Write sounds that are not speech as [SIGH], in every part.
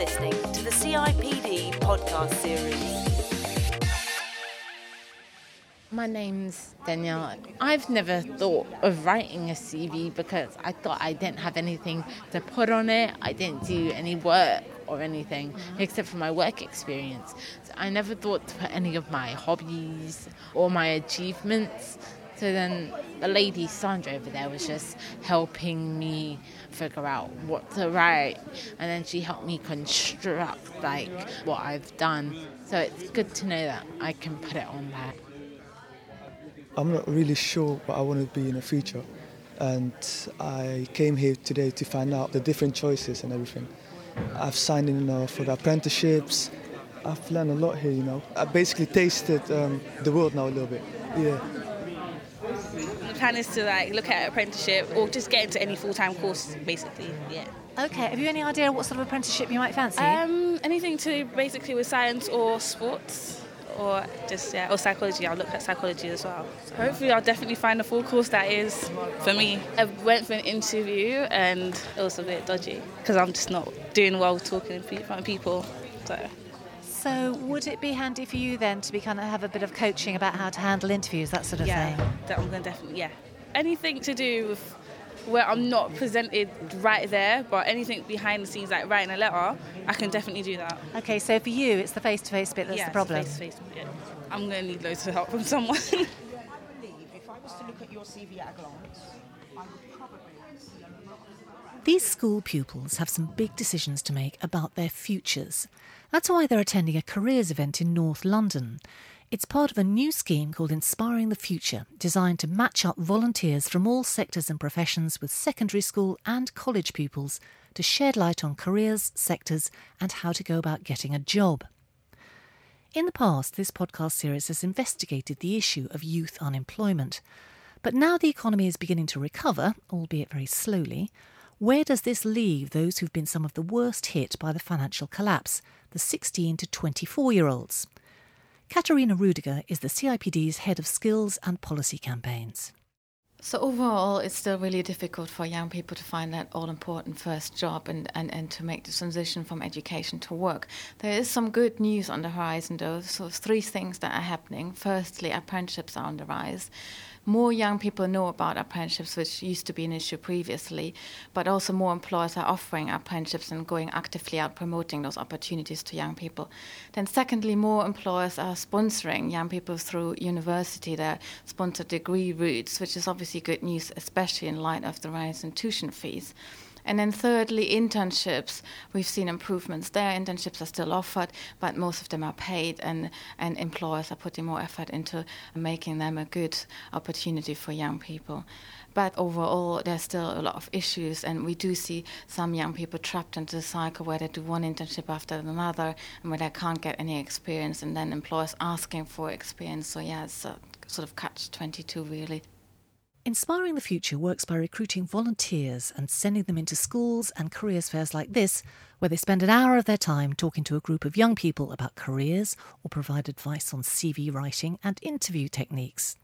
listening to the CIPD podcast series. My name's Danielle. I've never thought of writing a CV because I thought I didn't have anything to put on it. I didn't do any work or anything mm-hmm. except for my work experience. So I never thought to put any of my hobbies or my achievements. So then the lady Sandra over there was just helping me figure out what to write, and then she helped me construct like what I've done. So it's good to know that I can put it on there. I'm not really sure what I want to be in the future, and I came here today to find out the different choices and everything. I've signed in uh, for the apprenticeships. I've learned a lot here, you know. I basically tasted um, the world now a little bit. Yeah. Plan is to like look at apprenticeship or just get into any full-time course, basically. Yeah. Okay, have you any idea what sort of apprenticeship you might fancy? Um, anything to basically with science or sports or just yeah or psychology. I'll look at psychology as well. So hopefully, I'll definitely find a full course that is for me. I went for an interview and it was a bit dodgy because I'm just not doing well talking in front of people. So. So, would it be handy for you then to be kind of have a bit of coaching about how to handle interviews, that sort of yeah, thing? that I'm going to definitely yeah. Anything to do with where I'm not presented right there, but anything behind the scenes, like writing a letter, I can definitely do that. Okay, so for you, it's the face-to-face bit that's yeah, the problem. Face-to-face, yeah. I'm going to need loads of help from someone. [LAUGHS] If I was to look at your CV at a glance, I would probably see a lot of These school pupils have some big decisions to make about their futures. That's why they're attending a careers event in North London. It's part of a new scheme called Inspiring the Future, designed to match up volunteers from all sectors and professions with secondary school and college pupils to shed light on careers, sectors, and how to go about getting a job. In the past, this podcast series has investigated the issue of youth unemployment. But now the economy is beginning to recover, albeit very slowly, where does this leave those who've been some of the worst hit by the financial collapse, the 16 to 24 year olds? Katerina Rudiger is the CIPD's head of skills and policy campaigns. So overall, it's still really difficult for young people to find that all-important first job and, and, and to make the transition from education to work. There is some good news on the horizon, though. So three things that are happening. Firstly, apprenticeships are on the rise. More young people know about apprenticeships, which used to be an issue previously, but also more employers are offering apprenticeships and going actively out promoting those opportunities to young people. Then, secondly, more employers are sponsoring young people through university, their sponsored degree routes, which is obviously good news, especially in light of the rise in tuition fees. And then thirdly, internships. We've seen improvements there. Internships are still offered, but most of them are paid, and, and employers are putting more effort into making them a good opportunity for young people. But overall, there's still a lot of issues, and we do see some young people trapped into the cycle where they do one internship after another, and where they can't get any experience, and then employers asking for experience. So, yeah, it's a sort of catch 22, really. Inspiring the Future works by recruiting volunteers and sending them into schools and careers fairs like this, where they spend an hour of their time talking to a group of young people about careers or provide advice on CV writing and interview techniques.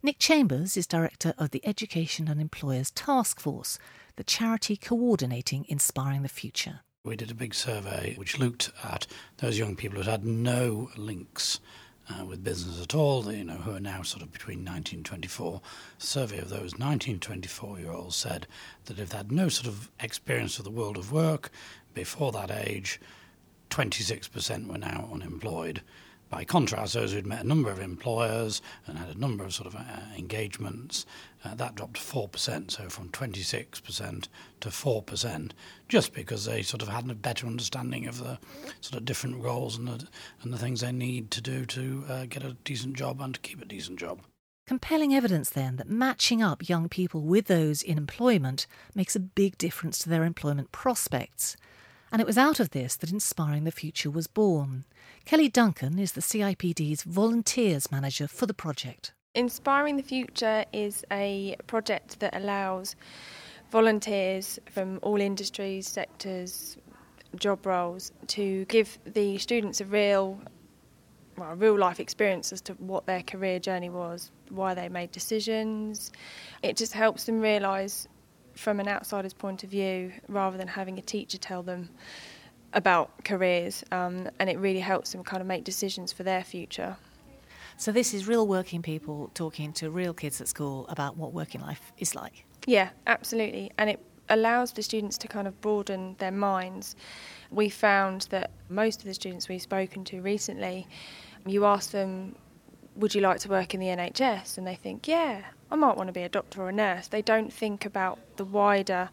Nick Chambers is director of the Education and Employers Task Force, the charity coordinating Inspiring the Future. We did a big survey which looked at those young people who had no links uh, with business at all, you know, who are now sort of between 19 and 24. A survey of those 19 24 year olds said that if they had no sort of experience of the world of work before that age, 26% were now unemployed. By contrast, those who'd met a number of employers and had a number of sort of uh, engagements, uh, that dropped to 4%, so from 26% to 4%, just because they sort of had a better understanding of the sort of different roles and the, and the things they need to do to uh, get a decent job and to keep a decent job. Compelling evidence then that matching up young people with those in employment makes a big difference to their employment prospects. And it was out of this that Inspiring the Future was born. Kelly Duncan is the CIPD's volunteers manager for the project. Inspiring the Future is a project that allows volunteers from all industries, sectors, job roles to give the students a real well, a real life experience as to what their career journey was, why they made decisions. It just helps them realise from an outsider's point of view rather than having a teacher tell them about careers, um, and it really helps them kind of make decisions for their future. So this is real working people talking to real kids at school about what working life is like. Yeah, absolutely, and it allows the students to kind of broaden their minds. We found that most of the students we've spoken to recently, you ask them, Would you like to work in the NHS? And they think, Yeah, I might want to be a doctor or a nurse. They don't think about the wider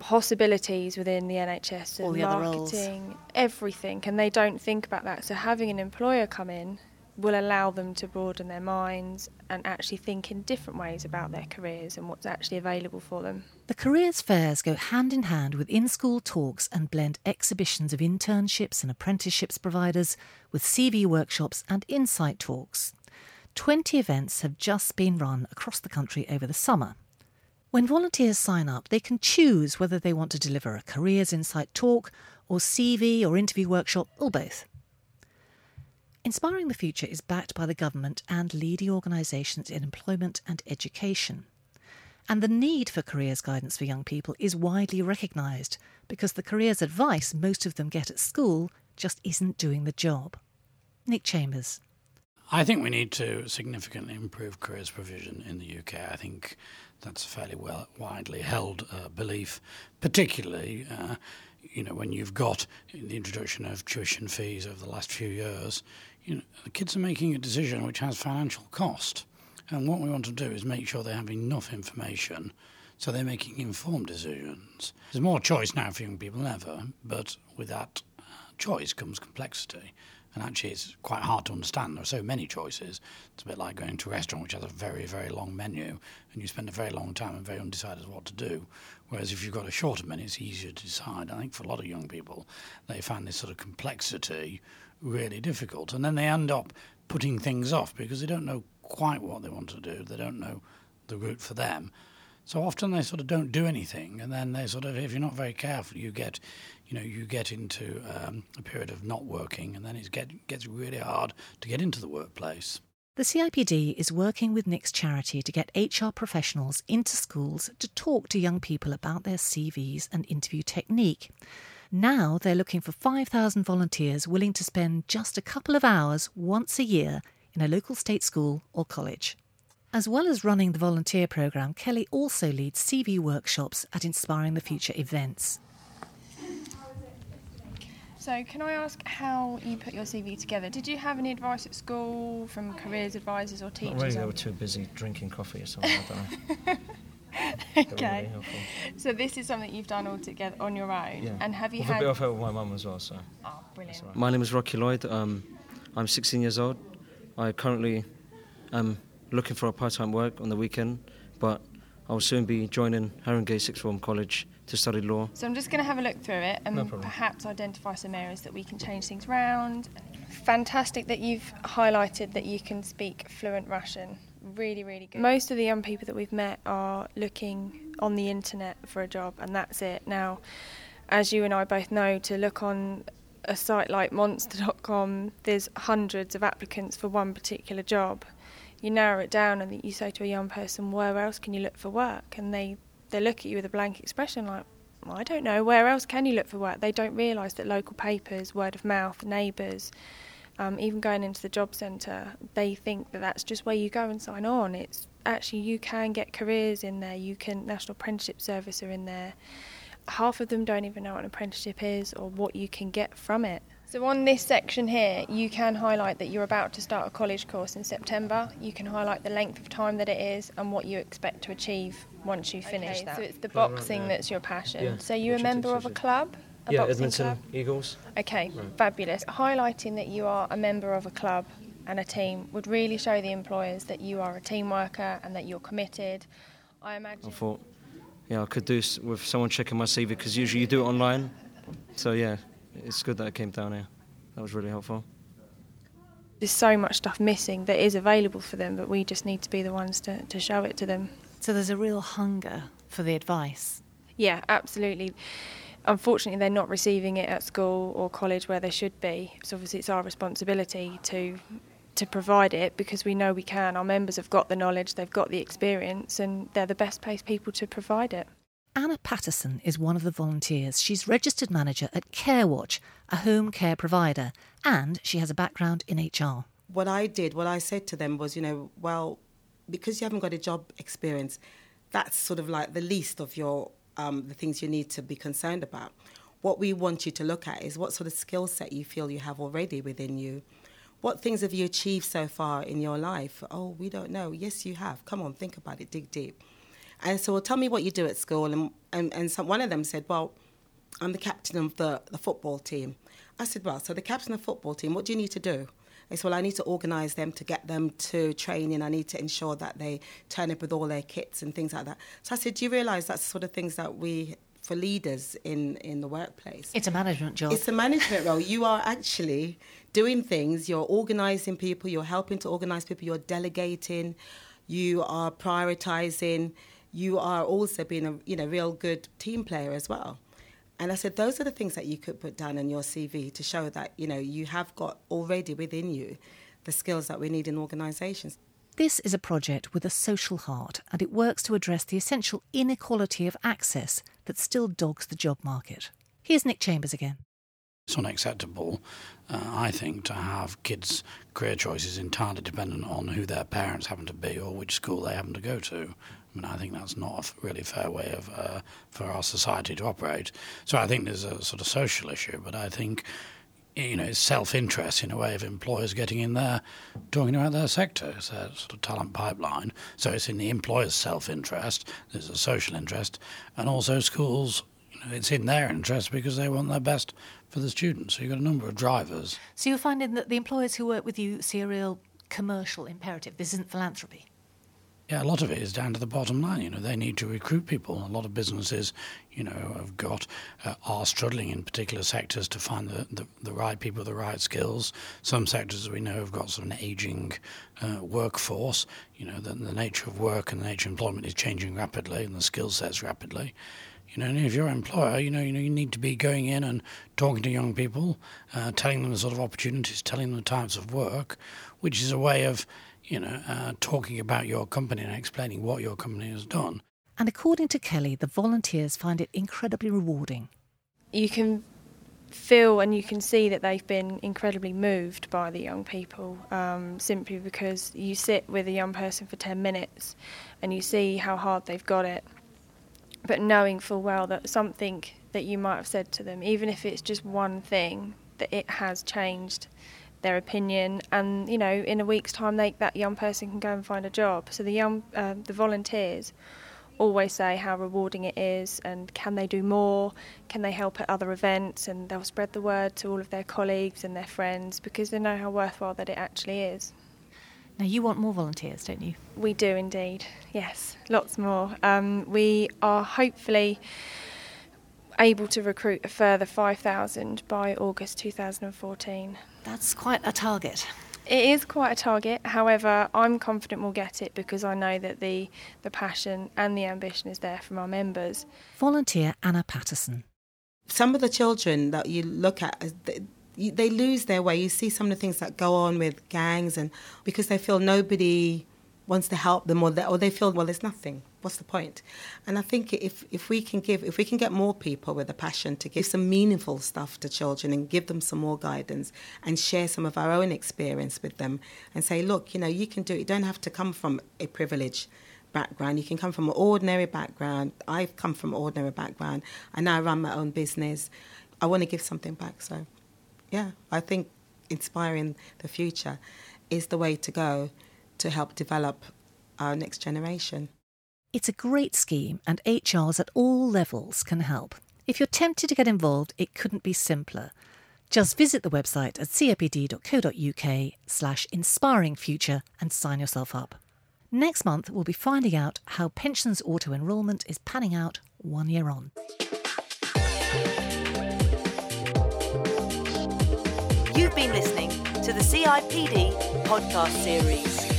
possibilities within the NHS and All the other roles. marketing, everything, and they don't think about that. So having an employer come in will allow them to broaden their minds and actually think in different ways about their careers and what's actually available for them. The careers fairs go hand in hand with in school talks and blend exhibitions of internships and apprenticeships providers with CV workshops and insight talks. 20 events have just been run across the country over the summer. When volunteers sign up, they can choose whether they want to deliver a careers insight talk or CV or interview workshop or both. Inspiring the Future is backed by the government and leading organisations in employment and education. And the need for careers guidance for young people is widely recognised because the careers advice most of them get at school just isn't doing the job. Nick Chambers. I think we need to significantly improve careers provision in the UK. I think that's a fairly well widely held uh, belief, particularly uh, you know when you've got the introduction of tuition fees over the last few years. You know, the kids are making a decision which has financial cost, and what we want to do is make sure they have enough information so they're making informed decisions. There's more choice now for young people than ever, but with that uh, choice comes complexity. And actually, it's quite hard to understand. There are so many choices. It's a bit like going to a restaurant which has a very, very long menu, and you spend a very long time and very undecided what to do. Whereas if you've got a shorter menu, it's easier to decide. I think for a lot of young people, they find this sort of complexity really difficult. And then they end up putting things off because they don't know quite what they want to do. They don't know the route for them. So often they sort of don't do anything, and then they sort of, if you're not very careful, you get, you know, you get into um, a period of not working, and then it get, gets really hard to get into the workplace. The CIPD is working with Nick's charity to get HR professionals into schools to talk to young people about their CVs and interview technique. Now they're looking for 5,000 volunteers willing to spend just a couple of hours once a year in a local state school or college. As well as running the volunteer programme, Kelly also leads CV workshops at Inspiring the Future events. So, can I ask how you put your CV together? Did you have any advice at school from careers advisors or teachers? Not really, they were too busy drinking coffee or something. I don't know. [LAUGHS] Okay. really. So this is something you've done all together on your own. Yeah. And have you with had? a bit of help with my mum as well, so. Oh, brilliant. My name is Rocky Lloyd. Um, I'm 16 years old. I currently am looking for a part-time work on the weekend, but I will soon be joining Haringey Sixth Form College to study law. So I'm just going to have a look through it and No perhaps identify some areas that we can change things around. Fantastic that you've highlighted that you can speak fluent Russian. Really, really good. Most of the young people that we've met are looking on the internet for a job, and that's it. Now, as you and I both know, to look on a site like monster.com, there's hundreds of applicants for one particular job. You narrow it down and you say to a young person, where else can you look for work? And they, they look at you with a blank expression like, well, I don't know, where else can you look for work? They don't realise that local papers, word of mouth, neighbours, um, even going into the job centre, they think that that's just where you go and sign on. It's actually you can get careers in there. You can National Apprenticeship Service are in there. Half of them don't even know what an apprenticeship is or what you can get from it. So on this section here, you can highlight that you're about to start a college course in September. You can highlight the length of time that it is and what you expect to achieve once you finish Okay, that. so So it's the Right, right, boxing yeah. that's your passion. Yeah, So you're a member of a club? A yeah, boxing Edmonton club? Eagles. Okay, Right. fabulous. Highlighting that you are a member of a club and a team would really show the employers that you are a team worker and that you're committed. I imagine. I thought, yeah, I could do s- with someone checking my CV because usually you do it online. So yeah, it's good that it came down here. That was really helpful. There's so much stuff missing that is available for them, but we just need to be the ones to, to show it to them. So there's a real hunger for the advice. Yeah, absolutely. Unfortunately, they're not receiving it at school or college where they should be. So obviously, it's our responsibility to to provide it because we know we can. Our members have got the knowledge, they've got the experience, and they're the best placed people to provide it. Anna Patterson is one of the volunteers. She's registered manager at CareWatch, a home care provider, and she has a background in HR. What I did, what I said to them was, you know, well, because you haven't got a job experience, that's sort of like the least of your um, the things you need to be concerned about. What we want you to look at is what sort of skill set you feel you have already within you. What things have you achieved so far in your life? Oh, we don't know. Yes, you have. Come on, think about it, dig deep. And so, well, tell me what you do at school. And, and, and some, one of them said, Well, I'm the captain of the, the football team. I said, Well, so the captain of the football team, what do you need to do? They said, Well, I need to organise them to get them to training. I need to ensure that they turn up with all their kits and things like that. So I said, Do you realise that's the sort of things that we for leaders in, in the workplace. It's a management job. It's a management role. You are actually doing things, you're organising people, you're helping to organise people, you're delegating, you are prioritising, you are also being a you know real good team player as well. And I said those are the things that you could put down in your CV to show that you know you have got already within you the skills that we need in organisations. This is a project with a social heart, and it works to address the essential inequality of access that still dogs the job market. Here's Nick Chambers again. It's unacceptable, uh, I think, to have kids' career choices entirely dependent on who their parents happen to be or which school they happen to go to. I mean, I think that's not a really fair way of uh, for our society to operate. So I think there's a sort of social issue, but I think you know, it's self-interest in a way of employers getting in there, talking about their sector. It's sort of talent pipeline. So it's in the employer's self-interest. There's a social interest, and also schools. You know, it's in their interest because they want their best for the students. So you've got a number of drivers. So you're finding that the employers who work with you see a real commercial imperative. This isn't philanthropy. Yeah, a lot of it is down to the bottom line. You know, they need to recruit people. A lot of businesses, you know, have got uh, are struggling in particular sectors to find the, the, the, right people with the right skills. Some sectors, we know, have got sort of an aging uh, workforce. You know, the, the nature of work and the nature of employment is changing rapidly, and the skill sets rapidly. You know, and if you're an employer, you know, you know, you need to be going in and talking to young people, uh, telling them the sort of opportunities, telling them the types of work, which is a way of you know, uh, talking about your company and explaining what your company has done. And according to Kelly, the volunteers find it incredibly rewarding. You can feel and you can see that they've been incredibly moved by the young people um, simply because you sit with a young person for 10 minutes and you see how hard they've got it. But knowing full well that something that you might have said to them, even if it's just one thing, that it has changed their opinion, and you know, in a week's time, they, that young person can go and find a job. So the young, uh, the volunteers, always say how rewarding it is, and can they do more? Can they help at other events? And they'll spread the word to all of their colleagues and their friends because they know how worthwhile that it actually is. Now, you want more volunteers, don't you? We do indeed, yes, lots more. Um, we are hopefully able to recruit a further 5,000 by August 2014. That's quite a target. It is quite a target. However, I'm confident we'll get it because I know that the, the passion and the ambition is there from our members. Volunteer Anna Patterson. Some of the children that you look at, uh, they, they lose their way. You see some of the things that go on with gangs, and because they feel nobody wants to help them, or they, or they feel well, there's nothing. What's the point? And I think if if we can give, if we can get more people with a passion to give some meaningful stuff to children and give them some more guidance and share some of our own experience with them, and say, look, you know, you can do it. You don't have to come from a privilege background. You can come from an ordinary background. I've come from an ordinary background. I now run my own business. I want to give something back. So, yeah, I think inspiring the future is the way to go to help develop our next generation. It's a great scheme, and HRs at all levels can help. If you're tempted to get involved, it couldn't be simpler. Just visit the website at cipd.co.uk slash inspiring future and sign yourself up. Next month, we'll be finding out how pensions auto enrolment is panning out one year on. You've been listening to the CIPD podcast series.